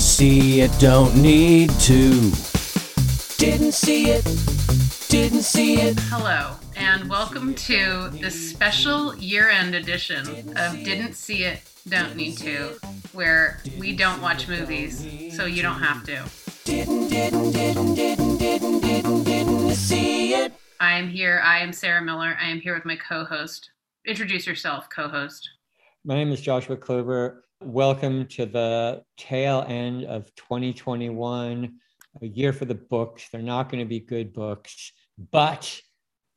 see it, don't need to. Didn't see it, didn't see it. Hello, and welcome to the special year end edition of Didn't See It, Don't Need to, where we don't watch movies, so you don't have to. Didn't, didn't, didn't, didn't, didn't, didn't, didn't see it. I am here. I am Sarah Miller. I am here with my co host. Introduce yourself, co host. My name is Joshua Clover. Welcome to the tail end of 2021, a year for the books. They're not going to be good books, but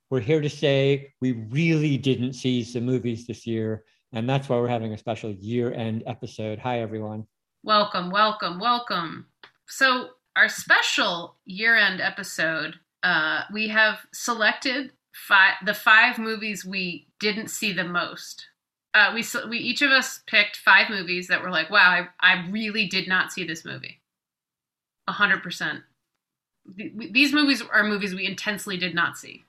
we're here to say we really didn't see some movies this year. And that's why we're having a special year end episode. Hi, everyone. Welcome, welcome, welcome. So, our special year end episode, uh, we have selected five, the five movies we didn't see the most uh, we we each of us picked five movies that were like, wow, I, I really did not see this movie. A hundred percent. These movies are movies we intensely did not see.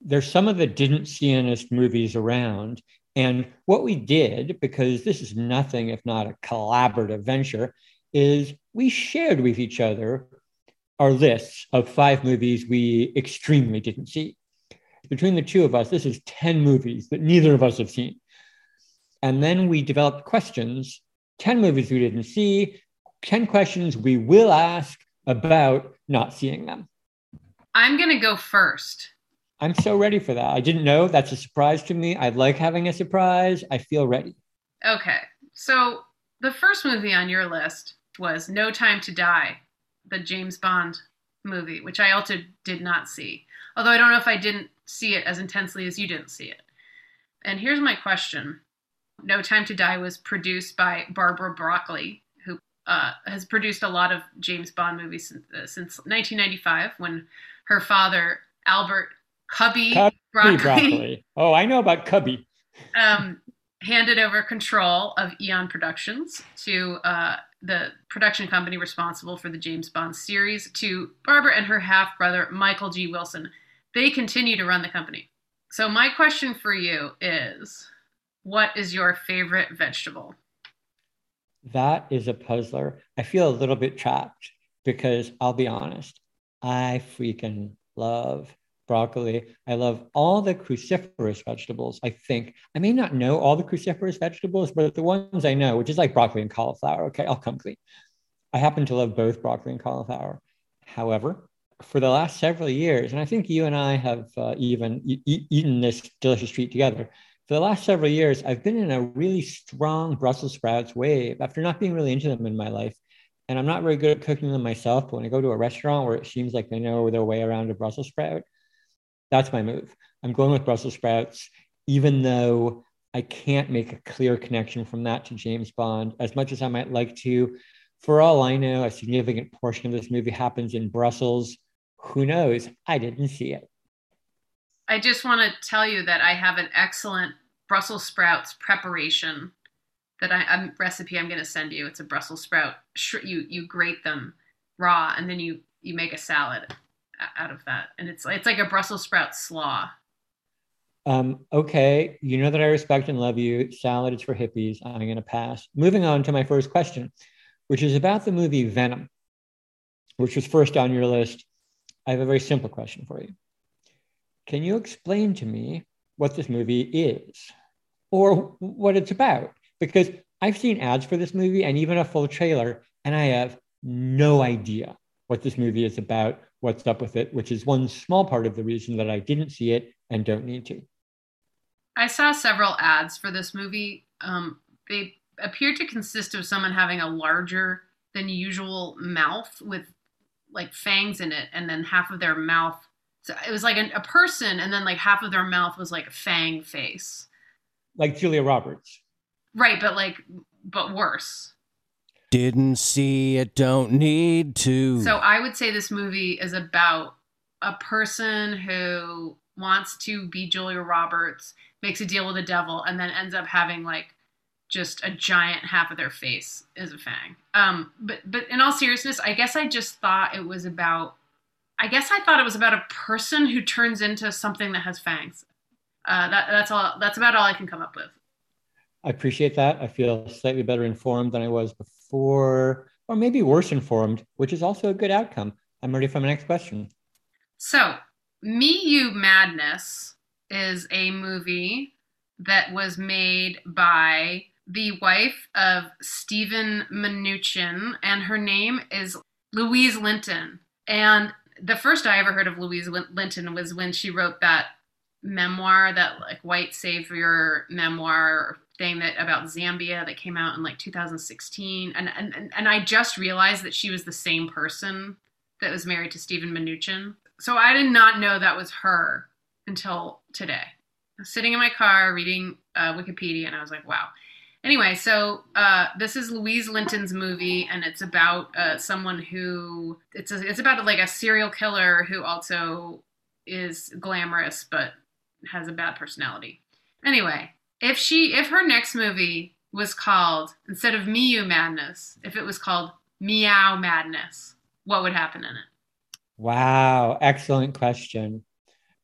There's some of the didn't see honest movies around, and what we did, because this is nothing if not a collaborative venture, is we shared with each other our lists of five movies we extremely didn't see. Between the two of us, this is 10 movies that neither of us have seen. And then we developed questions 10 movies we didn't see, 10 questions we will ask about not seeing them. I'm going to go first. I'm so ready for that. I didn't know. That's a surprise to me. I like having a surprise. I feel ready. Okay. So the first movie on your list was No Time to Die, the James Bond movie, which I also did not see. Although I don't know if I didn't see it as intensely as you didn't see it. And here's my question no Time to Die was produced by Barbara Broccoli, who uh, has produced a lot of James Bond movies since, uh, since 1995 when her father, Albert Cubby, Cubby Broccoli, Broccoli. Oh, I know about Cubby. Um, handed over control of Eon Productions to uh, the production company responsible for the James Bond series to Barbara and her half brother, Michael G. Wilson. They continue to run the company. So, my question for you is what is your favorite vegetable? That is a puzzler. I feel a little bit trapped because I'll be honest, I freaking love broccoli. I love all the cruciferous vegetables, I think. I may not know all the cruciferous vegetables, but the ones I know, which is like broccoli and cauliflower, okay, I'll come clean. I happen to love both broccoli and cauliflower. However, for the last several years, and I think you and I have uh, even e- eaten this delicious treat together, for the last several years, I've been in a really strong Brussels sprouts wave after not being really into them in my life. And I'm not very good at cooking them myself. But when I go to a restaurant where it seems like they know their way around a Brussels sprout, that's my move. I'm going with Brussels sprouts, even though I can't make a clear connection from that to James Bond as much as I might like to. For all I know, a significant portion of this movie happens in Brussels. Who knows? I didn't see it. I just want to tell you that I have an excellent Brussels sprouts preparation that I a recipe I'm going to send you. It's a Brussels sprout. You you grate them raw and then you you make a salad out of that, and it's it's like a Brussels sprout slaw. Um, okay, you know that I respect and love you. Salad is for hippies. I'm going to pass. Moving on to my first question, which is about the movie Venom, which was first on your list. I have a very simple question for you. Can you explain to me what this movie is or what it's about? Because I've seen ads for this movie and even a full trailer, and I have no idea what this movie is about, what's up with it, which is one small part of the reason that I didn't see it and don't need to. I saw several ads for this movie. Um, they appear to consist of someone having a larger than usual mouth with like fangs in it, and then half of their mouth so it was like an, a person, and then like half of their mouth was like a fang face, like Julia Roberts. Right, but like, but worse. Didn't see it, don't need to. So I would say this movie is about a person who wants to be Julia Roberts, makes a deal with the devil, and then ends up having like just a giant half of their face is a fang. Um, but but in all seriousness, I guess I just thought it was about I guess I thought it was about a person who turns into something that has fangs. Uh, that, that's all. That's about all I can come up with. I appreciate that. I feel slightly better informed than I was before. or maybe worse informed, which is also a good outcome. I'm ready for my next question. So, Me You Madness is a movie that was made by the wife of Steven Mnuchin, and her name is Louise Linton. And the first I ever heard of Louise Linton was when she wrote that memoir, that like white savior memoir thing that about Zambia that came out in like 2016. And and and I just realized that she was the same person that was married to Steven Mnuchin. So I did not know that was her until today. I was sitting in my car reading uh, Wikipedia, and I was like, wow. Anyway, so uh, this is Louise Linton's movie, and it's about uh, someone who it's a, it's about like a serial killer who also is glamorous but has a bad personality. Anyway, if she if her next movie was called instead of Me You Madness, if it was called Meow Madness, what would happen in it? Wow, excellent question.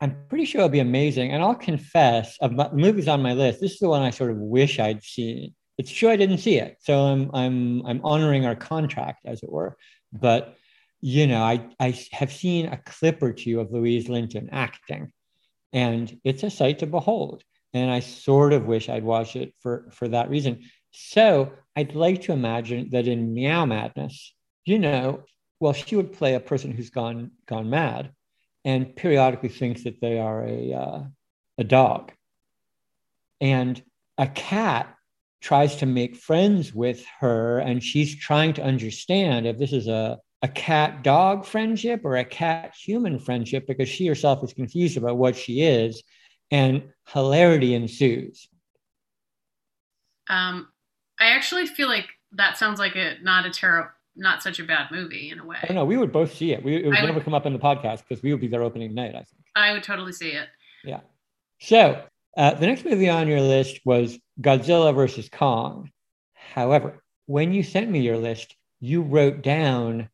I'm pretty sure it'll be amazing. And I'll confess, of my, movies on my list, this is the one I sort of wish I'd seen. It's true I didn't see it, so I'm I'm I'm honoring our contract, as it were. But you know, I I have seen a clip or two of Louise Linton acting, and it's a sight to behold. And I sort of wish I'd watched it for for that reason. So I'd like to imagine that in Meow Madness, you know, well, she would play a person who's gone gone mad, and periodically thinks that they are a uh, a dog, and a cat tries to make friends with her, and she's trying to understand if this is a a cat dog friendship or a cat human friendship because she herself is confused about what she is and hilarity ensues. Um, I actually feel like that sounds like a not a terrible, not such a bad movie in a way. No. We would both see it. We, it would I never would, come up in the podcast because we would be there opening night. I think. I would totally see it. Yeah. So uh, the next movie on your list was Godzilla versus Kong. However, when you sent me your list, you wrote down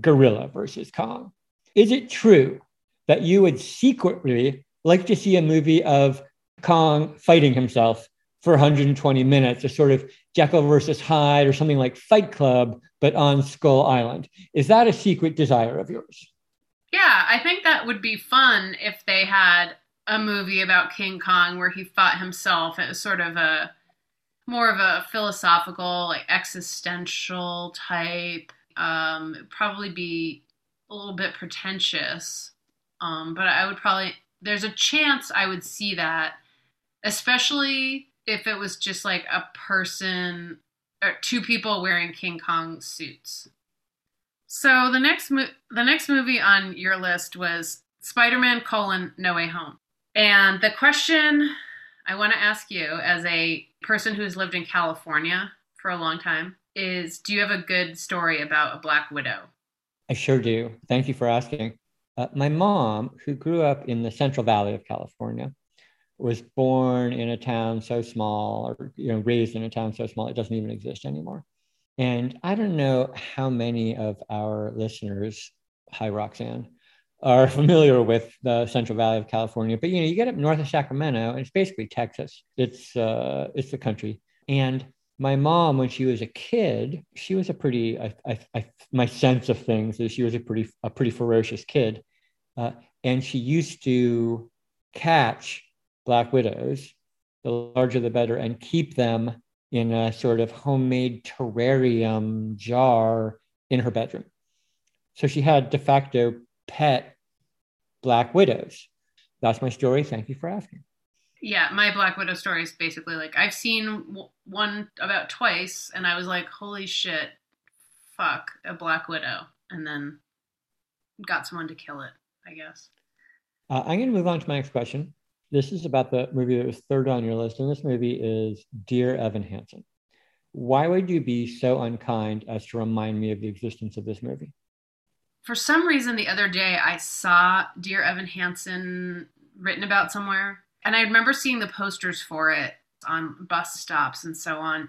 Gorilla versus Kong. Is it true that you would secretly like to see a movie of Kong fighting himself for 120 minutes, a sort of Jekyll versus Hyde or something like Fight Club, but on Skull Island. Is that a secret desire of yours? Yeah, I think that would be fun if they had a movie about King Kong where he fought himself. It was sort of a more of a philosophical, like existential type. Um, probably be a little bit pretentious, um, but I would probably there's a chance I would see that, especially if it was just like a person or two people wearing King Kong suits. So the next mo- the next movie on your list was Spider-Man: colon, No Way Home. And the question I want to ask you as a person who's lived in California for a long time is do you have a good story about a black widow? I sure do. Thank you for asking. Uh, my mom, who grew up in the Central Valley of California, was born in a town so small, or you know, raised in a town so small it doesn't even exist anymore. And I don't know how many of our listeners, hi Roxanne, are familiar with the Central Valley of California. But you know, you get up north of Sacramento, and it's basically Texas. It's uh, it's the country. And my mom, when she was a kid, she was a pretty. I, I, I my sense of things is she was a pretty a pretty ferocious kid, uh, and she used to catch black widows, the larger the better, and keep them in a sort of homemade terrarium jar in her bedroom. So she had de facto pet black widows. That's my story. Thank you for asking yeah, my Black Widow story is basically like I've seen one about twice, and I was like, holy shit, fuck, a Black Widow, and then got someone to kill it, I guess. Uh, I'm going to move on to my next question. This is about the movie that was third on your list, and this movie is Dear Evan Hansen. Why would you be so unkind as to remind me of the existence of this movie? For some reason, the other day I saw Dear Evan Hansen written about somewhere and I remember seeing the posters for it on bus stops and so on.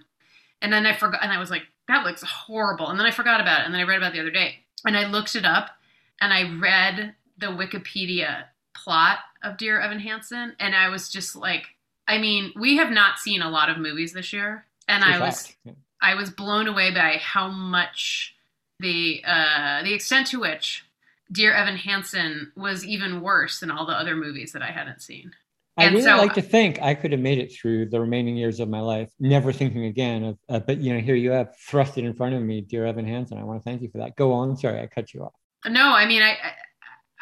And then I forgot, and I was like, that looks horrible. And then I forgot about it. And then I read about it the other day. And I looked it up and I read the Wikipedia plot of Dear Evan Hansen. And I was just like, I mean, we have not seen a lot of movies this year. And I was, I was blown away by how much the uh, the extent to which Dear Evan Hansen was even worse than all the other movies that I hadn't seen. I And really so- like to think I could have made it through the remaining years of my life, never thinking again of. Uh, but you know, here you have thrust it in front of me, dear Evan Hansen. I want to thank you for that. Go on. Sorry, I cut you off. No, I mean, I,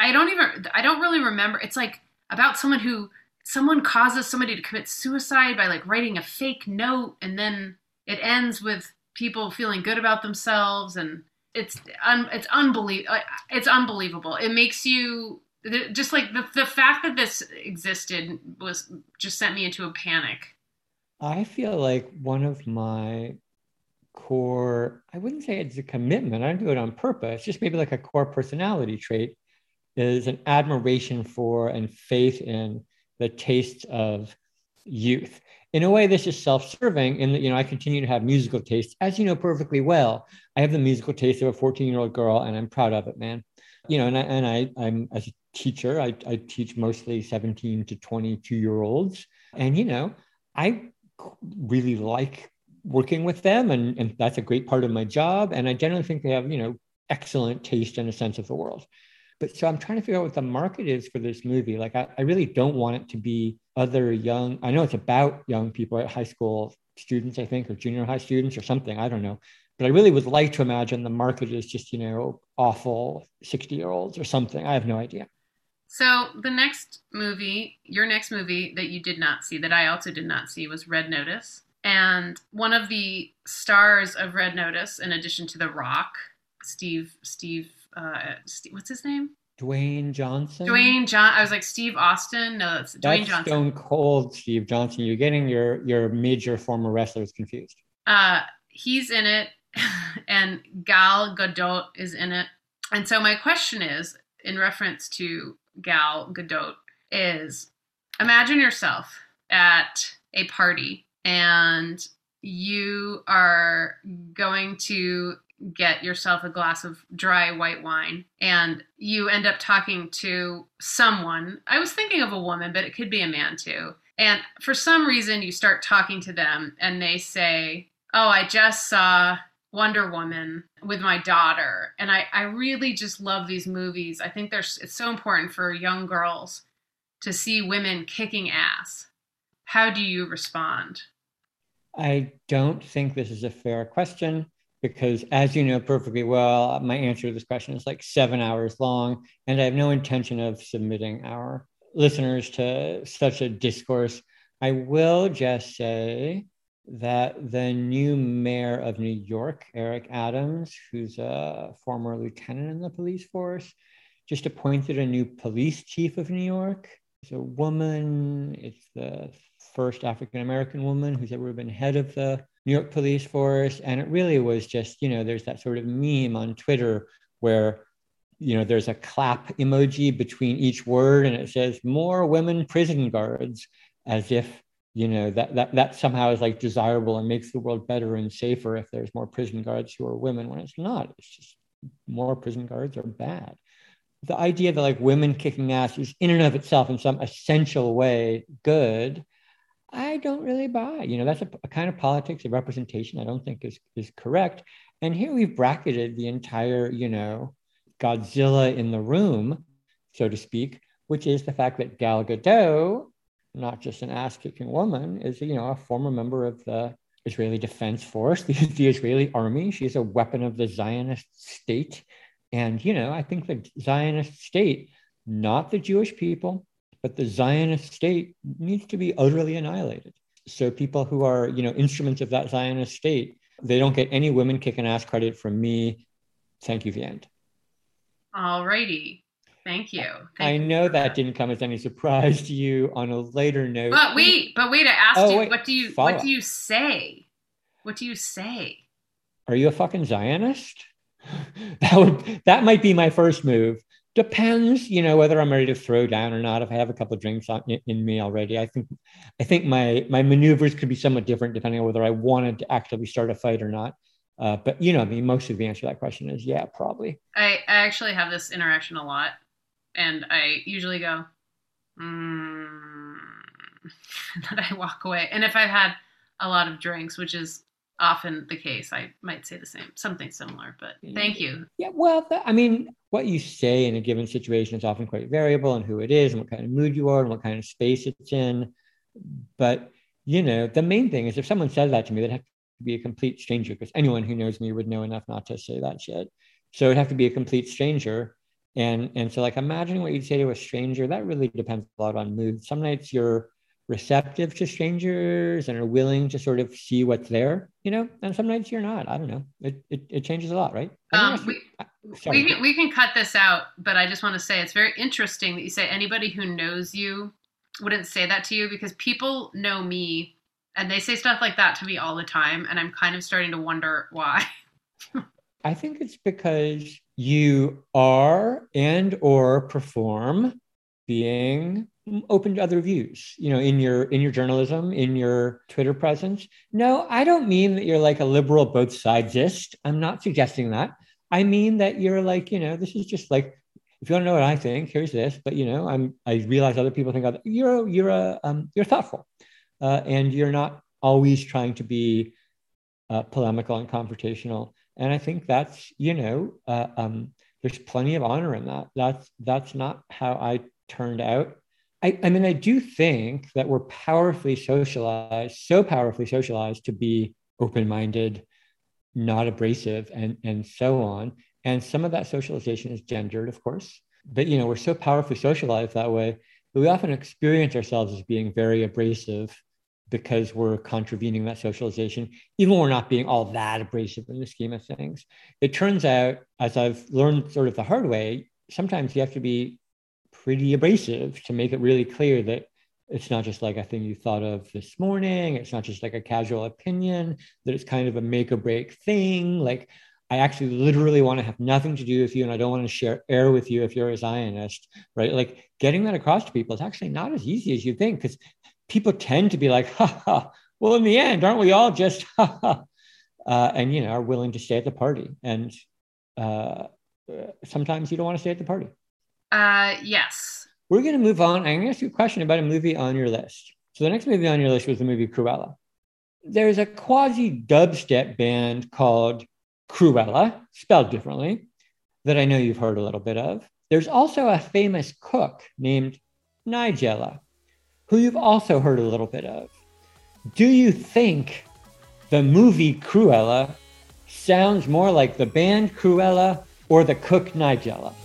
I, don't even, I don't really remember. It's like about someone who, someone causes somebody to commit suicide by like writing a fake note, and then it ends with people feeling good about themselves, and it's, un, it's unbelievable. Uh, it's unbelievable. It makes you just like the the fact that this existed was just sent me into a panic. I feel like one of my core, I wouldn't say it's a commitment, I don't do it on purpose, just maybe like a core personality trait is an admiration for and faith in the tastes of youth. In a way, this is self-serving in that, you know, I continue to have musical tastes, as you know perfectly well. I have the musical taste of a 14-year-old girl, and I'm proud of it, man. You know, and I, and I, I'm as a teacher, I, I teach mostly 17 to 22 year olds. And, you know, I really like working with them and, and that's a great part of my job and i generally think they have you know excellent taste and a sense of the world but so i'm trying to figure out what the market is for this movie. Like i, I really don't want it to be other young i know it's about young people at high school students i think or junior high students or something i don't know. But i really would like to imagine the market is just you know awful 60 year olds or something. I have no idea. So the next movie, your next movie that you did not see, that I also did not see, was Red Notice. And one of the stars of Red Notice, in addition to The Rock, Steve, Steve, uh, Steve what's his name? dwayne johnson Dwayne John. I was like Steve Austin. No, that's Dwayne that's Johnson. stone cold steve johnson you're getting your your major former wrestlers confused Uh, he's in it, and Gal Gadot is in it. And so my question is, in reference to Gal Gadot, is imagine yourself at a party and you are going to get yourself a glass of dry white wine and you end up talking to someone. I was thinking of a woman, but it could be a man too. And for some reason, you start talking to them and they say, Oh, I just saw Wonder Woman with my daughter. And I, I really just love these movies. I think there's it's so important for young girls to see women kicking ass. How do you respond? I don't think this is a fair question because, as you know perfectly well, my answer to this question is like seven hours long, and I have no intention of submitting our listeners to such a discourse. I will just say that the new mayor of New York, Eric Adams, who's a former lieutenant in the police force, just appointed a new police chief of New York. It's a woman. It's the first African American woman who's ever been head of the New York police force. And it really was just, you know, there's that sort of meme on Twitter where, you know, there's a clap emoji between each word and it says more women prison guards, as if, you know, that, that, that somehow is like desirable and makes the world better and safer if there's more prison guards who are women when it's not. It's just more prison guards are bad the idea that like women kicking ass is in and of itself in some essential way good i don't really buy you know that's a, a, kind of politics of representation i don't think is is correct. And here we've bracketed the entire you know godzilla in the room so to speak which is the fact that gal gadot not just an ass kicking woman is you know a former member of the israeli defense force the, the israeli army. She's a weapon of the zionist state. And, you know, I think the Zionist state, not the Jewish people, but the Zionist state needs to be utterly annihilated. So people who are, you know, instruments of that Zionist state, they don't get any women kicking ass credit from me. Thank you, the end. All righty. Thank you. Thank I know for that didn't come as any surprise to you on a later note. But wait, but wait, I asked Oh, you, wait, what do you follow what do you say? What do you say? Are you a fucking Zionist? that would that might be my first move. Depends, you know, whether I'm ready to throw down or not. If I have a couple of drinks on, in, me already, I think I think my my maneuvers could be somewhat different depending on whether I wanted to actively start a fight or not. Uh, but you know, I mean, most of the answer to that question is yeah, probably. I, I actually have this interaction a lot, and I usually go, mm, and then I walk away. And if I've had a lot of drinks, which is often the case. I might say the same, something similar, but thank you. Yeah, well, I mean, what you say in a given situation is often quite variable and who it is and what kind of mood you are and what kind of space it's in. But, you know, the main thing is if someone said that to me, they'd have to be a complete stranger because anyone who knows me would know enough not to say that shit. So it'd have to be a complete stranger. And, and so like imagining what you'd say to a stranger, that really depends a lot on mood. Some nights you're receptive to strangers and are willing to sort of see what's there, you know, and some nights you're not. I don't know. It, it, it changes a lot, right? Um, we, we, can, we can cut this out, but I just want to say it's very interesting that you say anybody who knows you wouldn't say that to you because people know me and they say stuff like that to me all the time. And I'm kind of starting to wonder why. I think it's because you are and or perform being open to other views you know in your in your journalism in your twitter presence. No i don't mean that you're like a liberal both sidesist i'm not suggesting that. I mean that you're like you know this is just like if you want to know what i think here's this but you know i'm i realize other people think other you're you're a um, you're thoughtful uh, and you're not always trying to be uh, polemical and confrontational. And i think that's you know uh, um, there's plenty of honor in that. That's that's not how i turned out I, I mean, I do think that we're powerfully socialized, so powerfully socialized to be open minded, not abrasive, and, and so on. And some of that socialization is gendered, of course. But, you know, we're so powerfully socialized that way that we often experience ourselves as being very abrasive because we're contravening that socialization, even when we're not being all that abrasive in the scheme of things. It turns out, as I've learned sort of the hard way, sometimes you have to be pretty abrasive to make it really clear that it's not just like a thing you thought of this morning. It's not just like a casual opinion, that it's kind of a make or break thing. Like, I actually literally want to have nothing to do with you and I don't want to share air with you if you're a Zionist, right? Like, getting that across to people is actually not as easy as you think because people tend to be like, ha ha, well, in the end, aren't we all just ha ha? Uh, and, you know, are willing to stay at the party. And uh, sometimes you don't want to stay at the party. Uh, yes. We're going to move on. I'm going to ask you a question about a movie on your list. So the next movie on your list was the movie Cruella. There's a quasi dubstep band called Krewella, spelled differently, that I know you've heard a little bit of. There's also a famous cook named Nigella, who you've also heard a little bit of. Do you think the movie Cruella sounds more like the band Krewella or the cook Nigella?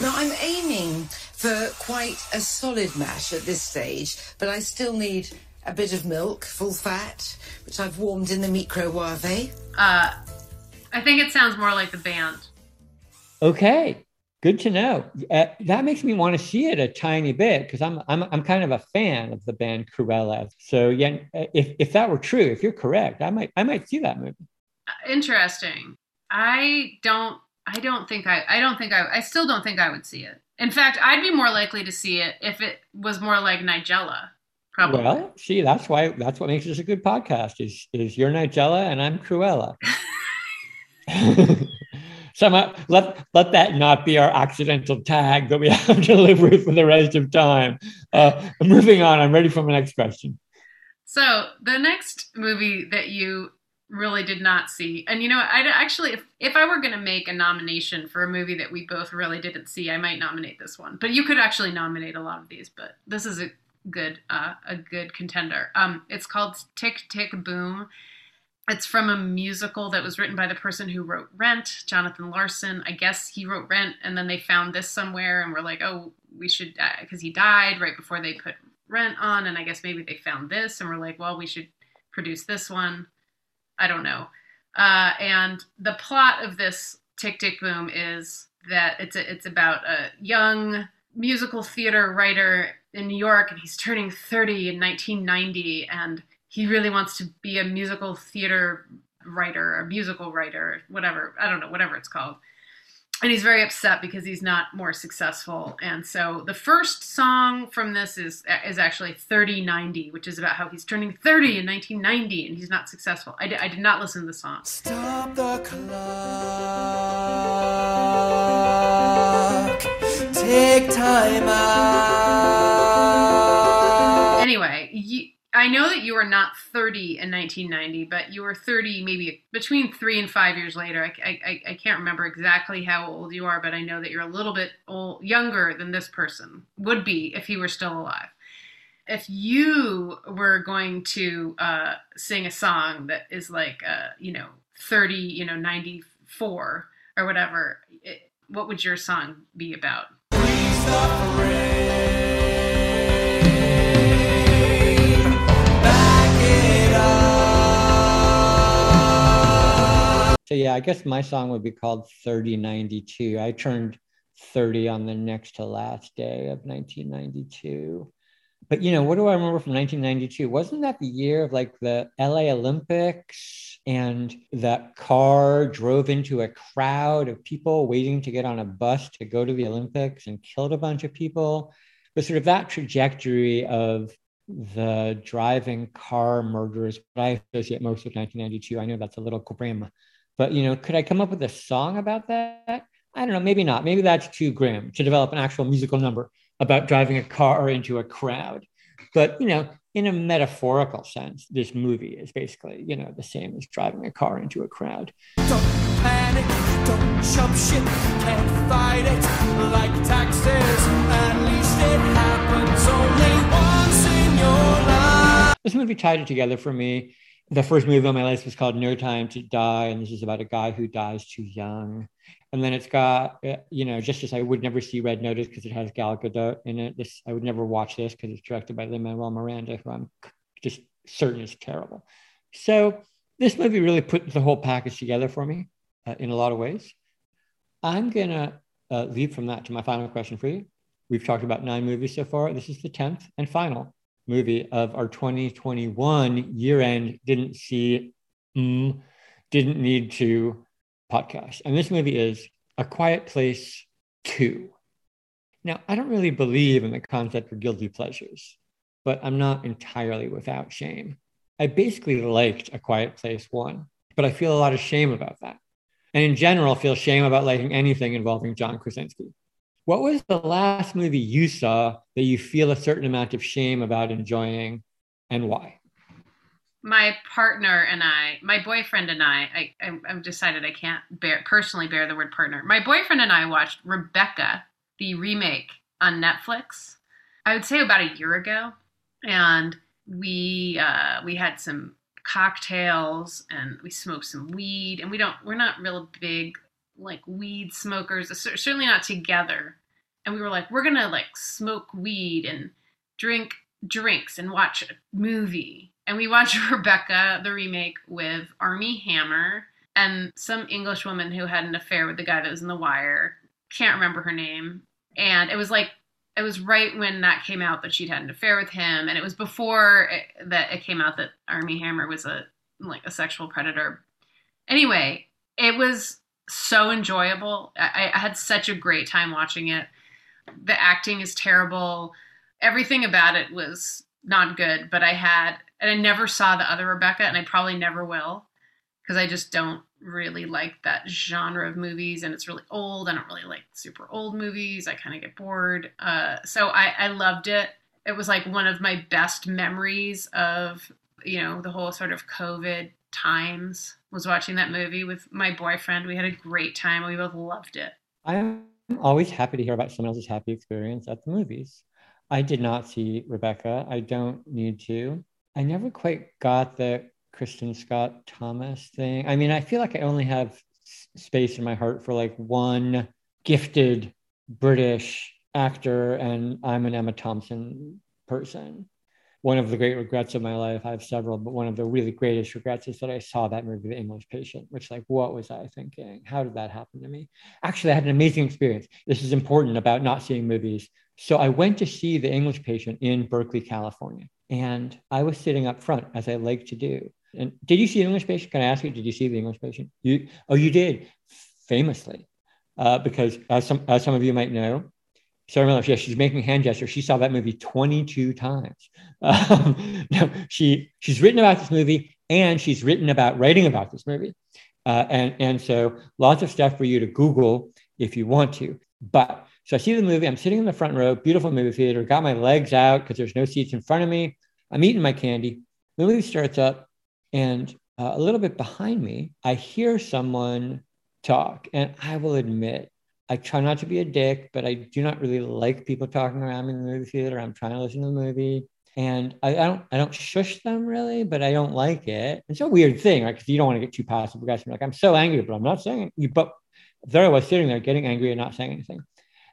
Now I'm aiming for quite a solid mash at this stage, but I still need a bit of milk, full fat, which I've warmed in the microwave. Uh, I think it sounds more like the band. Okay, good to know. Uh, that makes me want to see it a tiny bit because I'm I'm I'm kind of a fan of the band Krewella. So yeah, if if that were true, if you're correct, I might I might see that movie. Interesting. I don't I don't think I I don't think I I still don't think I would see it. In fact, I'd be more likely to see it if it was more like Nigella. Probably. Well, see, that's why that's what makes this a good podcast. Is is you're Nigella and I'm Cruella. Somehow, let let that not be our accidental tag that we have to live with for the rest of time. Uh, moving on, I'm ready for my next question. So the next movie that you really did not see. And you know, I actually, if, if I were going to make a nomination for a movie that we both really didn't see, I might nominate this one. But you could actually nominate a lot of these. But this is a good, uh, a good contender. Um, it's called Tick Tick Boom. It's from a musical that was written by the person who wrote Rent, Jonathan Larson. I guess he wrote Rent, and then they found this somewhere, and we're like, oh, we should, because uh, he died right before they put Rent on, and I guess maybe they found this, and we're like, well, we should produce this one. I don't know. Uh, and the plot of this Tick Tick Boom is that it's a, it's about a young musical theater writer in New York, and he's turning 30 in 1990, and he really wants to be a musical theater writer, a musical writer, whatever I don't know, whatever it's called and he's very upset because he's not more successful. And so the first song from this is is actually 3090, which is about how he's turning 30 in 1990 and he's not successful. I, d- I did not listen to the song. Stop the clock. Take time out. anyway, you, I know that you were not 30 in 1990, but you were 30 maybe between three and five years later. I, I, I can't remember exactly how old you are, but I know that you're a little bit old, younger than this person would be if he were still alive. If you were going to uh, sing a song that is like, uh, you know, 30, you know, 94 or whatever, it, what would your song be about? So yeah, I guess my song would be called 3092. I turned 30 on the next to last day of 1992. But you know, what do I remember from 1992? Wasn't that the year of like the LA Olympics and that car drove into a crowd of people waiting to get on a bus to go to the Olympics and killed a bunch of people? But sort of that trajectory of the driving car murders, I associate most with 1992. I know that's a little grim but you know, could I come up with a song about that? I don't know, maybe not. Maybe that's too grim to develop an actual musical number about driving a car into a crowd. But you know, in a metaphorical sense, this movie is basically, you know, the same as driving a car into a crowd. Don't panic, don't jump ship, can't fight it like taxes. At least it happens only once in your life. This movie tied it together for me the first movie on my list was called No Time to Die, and this is about a guy who dies too young. And then it's got, uh, you know, just as I would never see Red Notice because it has Gal Gadot in it. This I would never watch this because it's directed by Lin Manuel Miranda, who I'm just certain is terrible. So this movie really put the whole package together for me uh, in a lot of ways. I'm gonna uh, from that to my final question for you. We've talked about nine movies so far. This is the tenth and final movie of our 2021 year end didn't see, mm, didn't need to podcast. And this movie is A Quiet Place 2. Now, I don't really believe in the concept of guilty pleasures, but I'm not entirely without shame. I basically liked A Quiet Place 1, but I feel a lot of shame about that. And in general, feel shame about liking anything involving John Krasinski. What was the last movie you saw that you feel a certain amount of shame about enjoying and why? My partner and I, my boyfriend and I, I, I've decided I can't bear, personally bear the word partner. My boyfriend and I watched Rebecca, the remake on Netflix. I would say about a year ago, and we uh, we had some cocktails and we smoked some weed, and we don't we're not real big like weed smokers, certainly not together. And we were like, we're gonna like smoke weed and drink drinks and watch a movie. And we watched Rebecca, the remake, with Armie Hammer and some English woman who had an affair with the guy that was in The Wire. Can't remember her name. And it was like, it was right when that came out that she'd had an affair with him. And it was before it, that it came out that Armie Hammer was a like a sexual predator. Anyway, it was so enjoyable. I, I had such a great time watching it. The acting is terrible. Everything about it was not good, but I had, and I never saw the other Rebecca, and I probably never will because I just don't really like that genre of movies, and it's really old. I don't really like super old movies. I kind of get bored. Uh, so I, I loved it. It was like one of my best memories of you know the whole sort of COVID times was watching that movie with my boyfriend. We had a great time. We both loved it. I'm always happy to hear about someone else's happy experience at the movies. I did not see Rebecca. I don't need to. I never quite got the Kristin Scott Thomas thing. I mean, I feel like I only have space in my heart for like one gifted British actor, and I'm an Emma Thompson person one of the great regrets of my life, I have several, but one of the really greatest regrets is that I saw that movie, The English Patient, which, like, what was I thinking? How did that happen to me? Actually, I had an amazing experience. This is important about not seeing movies. So I went to see The English Patient in Berkeley, California, and I was sitting up front, as I like to do. And did you see The English Patient? Can I ask you, did you see The English Patient? You, oh, you did, famously. Uh, because as some, as some of you might know, Sarah Miller, yeah, she's making hand gestures. She saw that movie 22 times. Um, she she's written about this movie and she's written about writing about this movie. Uh, and, and so lots of stuff for you to Google if you want to. But so I see the movie, I'm sitting in the front row, beautiful movie theater, got my legs out because there's no seats in front of me I'm eating my candy. The movie starts up, and uh, a little bit behind me, I hear someone talk. And I will admit, I try not to be a dick, but I do not really like people talking around me in the movie theater. I'm trying to listen to the movie. And I, I don't I don't shush them really, but I don't like it. It's a weird thing, right? Because you don't want to get too passive aggressive. Like I'm so angry, but I'm not saying it. But there I was sitting there getting angry and not saying anything.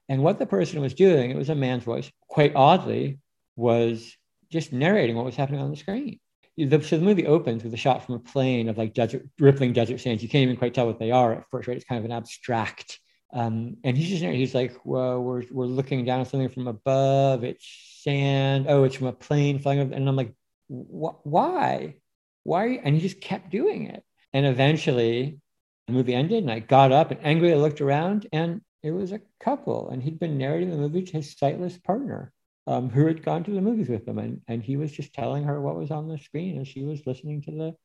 And what the person was doing, it was a man's voice, quite oddly, was just narrating what was happening on the screen. The, so the movie opens with a shot from a plane of like desert, rippling desert sands. You can't even quite tell what they are at first, right? It's kind of an abstract. Um, and he's just he's like, well, we're we're looking down at something from above. It's sand. Oh, it's from a plane flying over. And I'm like, why? Why? And he just kept doing it. And eventually the movie ended and I got up and angrily looked around and it was a couple. And he'd been narrating the movie to his sightless partner um, who had gone to the movies with him, And, and he was just telling her what was on the screen and she was listening to the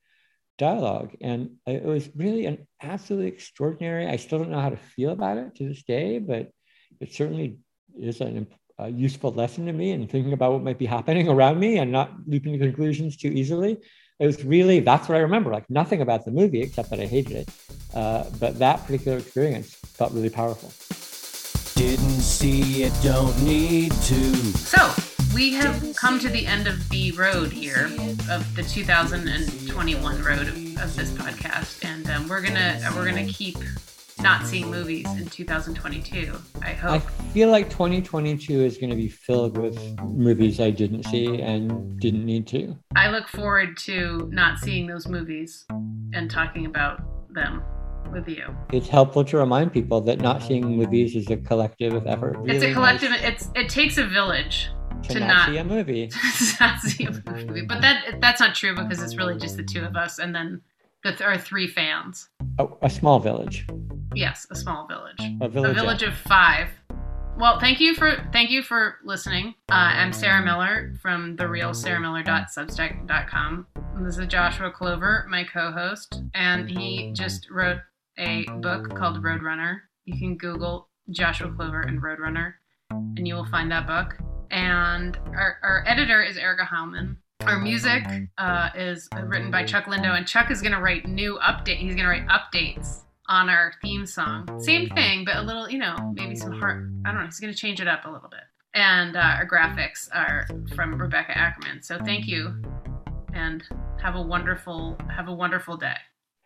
dialogue. And it was really an absolutely extraordinary, I still don't know how to feel about it to this day, but it certainly is an, a useful lesson to me in thinking about what might be happening around me and not leaping to conclusions too easily. It was really, that's what I remember, like nothing about the movie except that I hated it. Uh, but that particular experience felt really powerful. Didn't see it, don't need to. So, we have come to the end of the road here, of the 2021 road of, of this podcast, and um, we're gonna we're gonna keep not seeing movies in 2022. I hope. I feel like 2022 is going to be filled with movies I didn't see and didn't need to. I look forward to not seeing those movies and talking about them with you. It's helpful to remind people that not seeing movies is a collective effort. Really it's a collective. Nice. It's it takes a village to, to not, not, see a movie. not see a movie, but that that's not true because it's really just the two of us and then the th- our three fans. Oh, a small village. Yes, a small village. A village. A village of five. Well, thank you for thank you for listening. Uh, I'm Sarah Miller from therealsarahmiller.substack.com. This is Joshua Clover, my co-host, and he just wrote a book called Roadrunner. You can Google Joshua Clover and Roadrunner, and you will find that book. And our, our editor is Erica Heilman. Our music uh, is written by Chuck Lindo, and Chuck is going to write new update. He's going to write updates on our theme song. Same thing, but a little, you know, maybe some heart. I don't know. He's going to change it up a little bit. And uh, our graphics are from Rebecca Ackerman. So thank you, and have a wonderful have a wonderful day.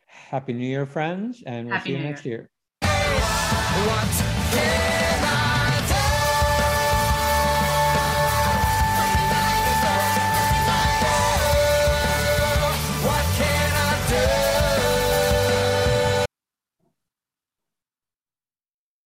Happy New Year, friends, and we'll Happy see you New next year. year.